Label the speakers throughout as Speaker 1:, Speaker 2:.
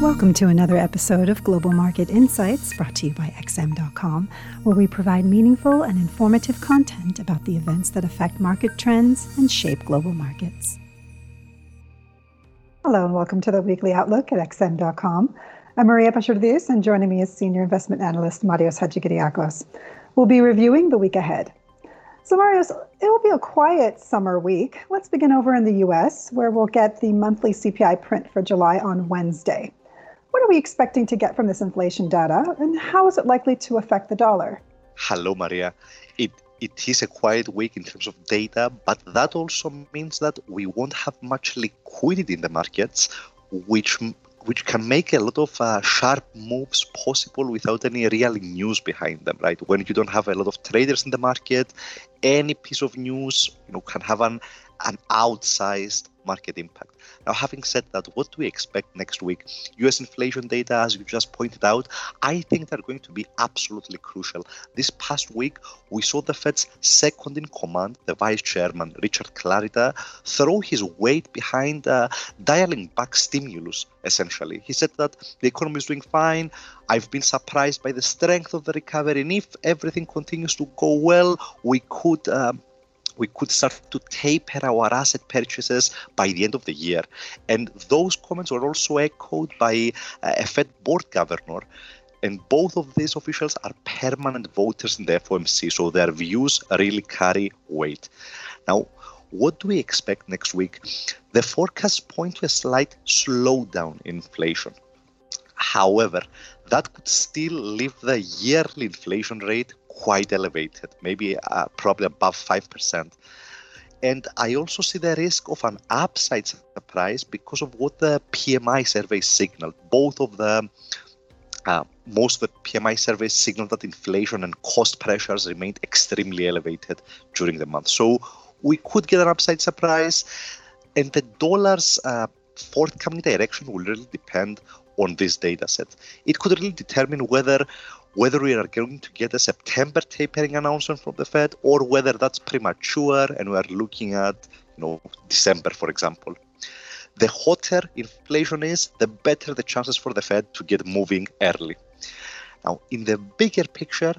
Speaker 1: Welcome to another episode of Global Market Insights brought to you by XM.com, where we provide meaningful and informative content about the events that affect market trends and shape global markets. Hello, and welcome to the weekly outlook at XM.com. I'm Maria Pachurdiz, and joining me is Senior Investment Analyst Marios Hadjikyriacos. We'll be reviewing the week ahead. So, Marios, it will be a quiet summer week. Let's begin over in the US, where we'll get the monthly CPI print for July on Wednesday. What are we expecting to get from this inflation data, and how is it likely to affect the dollar?
Speaker 2: Hello, Maria. It it is a quiet week in terms of data, but that also means that we won't have much liquidity in the markets, which which can make a lot of uh, sharp moves possible without any real news behind them, right? When you don't have a lot of traders in the market, any piece of news, you know, can have an an outsized market impact. Now, having said that, what do we expect next week? US inflation data, as you just pointed out, I think they're going to be absolutely crucial. This past week, we saw the Fed's second in command, the vice chairman, Richard Clarida, throw his weight behind uh, dialing back stimulus, essentially. He said that the economy is doing fine. I've been surprised by the strength of the recovery. And if everything continues to go well, we could. Um, we could start to taper our asset purchases by the end of the year. And those comments were also echoed by uh, a Fed board governor. And both of these officials are permanent voters in the FOMC, so their views really carry weight. Now, what do we expect next week? The forecasts point to a slight slowdown in inflation. However, that could still leave the yearly inflation rate quite elevated, maybe uh, probably above 5%. And I also see the risk of an upside surprise because of what the PMI survey signaled. Both of the uh, most of the PMI surveys signaled that inflation and cost pressures remained extremely elevated during the month. So we could get an upside surprise, and the dollar's uh, forthcoming direction will really depend on this data set. It could really determine whether whether we are going to get a September tapering announcement from the Fed or whether that's premature and we are looking at you know December, for example. The hotter inflation is, the better the chances for the Fed to get moving early. Now, in the bigger picture,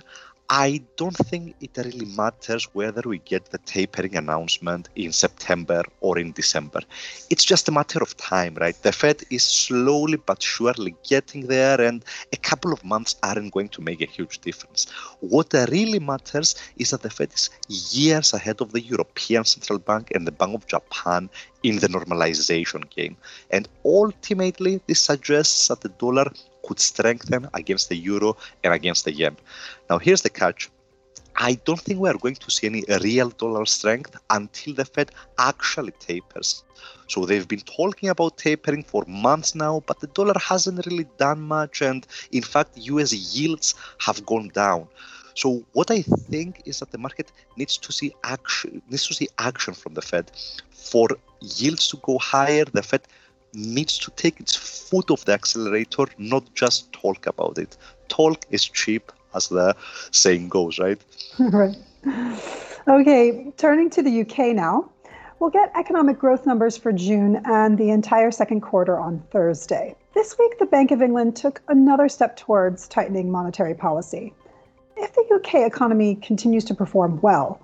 Speaker 2: I don't think it really matters whether we get the tapering announcement in September or in December. It's just a matter of time, right? The Fed is slowly but surely getting there, and a couple of months aren't going to make a huge difference. What really matters is that the Fed is years ahead of the European Central Bank and the Bank of Japan in the normalization game. And ultimately, this suggests that the dollar could strengthen against the euro and against the yen. Now, here's the catch. I don't think we are going to see any real dollar strength until the Fed actually tapers. So they've been talking about tapering for months now, but the dollar hasn't really done much. And in fact, US yields have gone down. So what I think is that the market needs to see action needs to see action from the Fed. For yields to go higher, the Fed needs to take its foot off the accelerator, not just talk about it. Talk is cheap, as the saying goes, right?
Speaker 1: right. Okay, turning to the UK now. We'll get economic growth numbers for June and the entire second quarter on Thursday. This week, the Bank of England took another step towards tightening monetary policy. If the UK economy continues to perform well,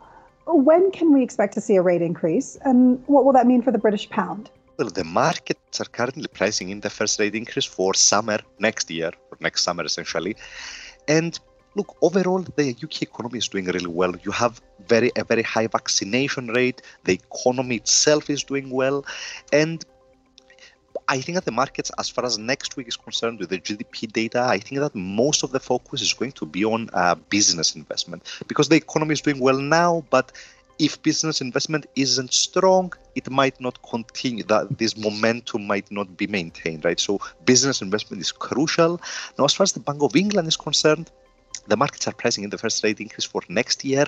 Speaker 1: when can we expect to see a rate increase, and what will that mean for the British pound?
Speaker 2: Well, the markets are currently pricing in the first rate increase for summer next year, or next summer essentially. And look, overall, the UK economy is doing really well. You have very a very high vaccination rate. The economy itself is doing well, and I think that the markets, as far as next week is concerned with the GDP data, I think that most of the focus is going to be on uh, business investment because the economy is doing well now, but if business investment isn't strong, it might not continue. That this momentum might not be maintained, right? So business investment is crucial. Now, as far as the Bank of England is concerned, the markets are pricing in the first rate increase for next year.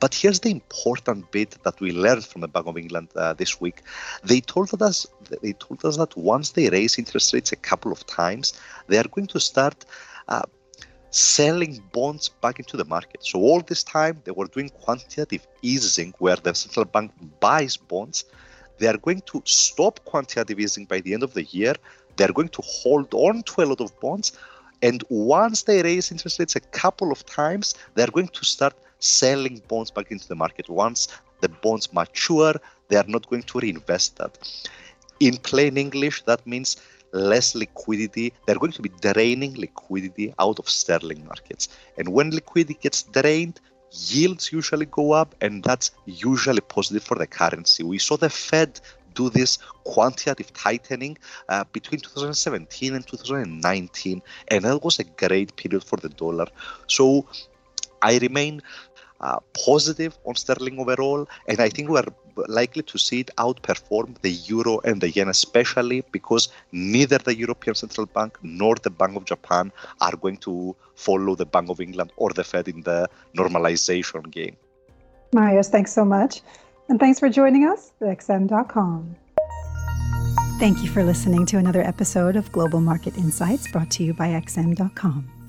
Speaker 2: But here's the important bit that we learned from the Bank of England uh, this week. They told us they told us that once they raise interest rates a couple of times, they are going to start. Uh, selling bonds back into the market. So all this time they were doing quantitative easing where the central bank buys bonds. They are going to stop quantitative easing by the end of the year. they're going to hold on to a lot of bonds. And once they raise interest rates a couple of times, they're going to start selling bonds back into the market. Once the bonds mature, they are not going to reinvest that. In plain English, that means less liquidity. They're going to be draining liquidity out of sterling markets. And when liquidity gets drained, yields usually go up, and that's usually positive for the currency. We saw the Fed do this quantitative tightening uh, between 2017 and 2019, and that was a great period for the dollar. So I remain uh, positive on sterling overall, and I think we're likely to see it outperform the euro and the yen, especially because neither the European Central Bank nor the Bank of Japan are going to follow the Bank of England or the Fed in the normalization game.
Speaker 1: Marios, thanks so much. And thanks for joining us at XM.com. Thank you for listening to another episode of Global Market Insights brought to you by XM.com.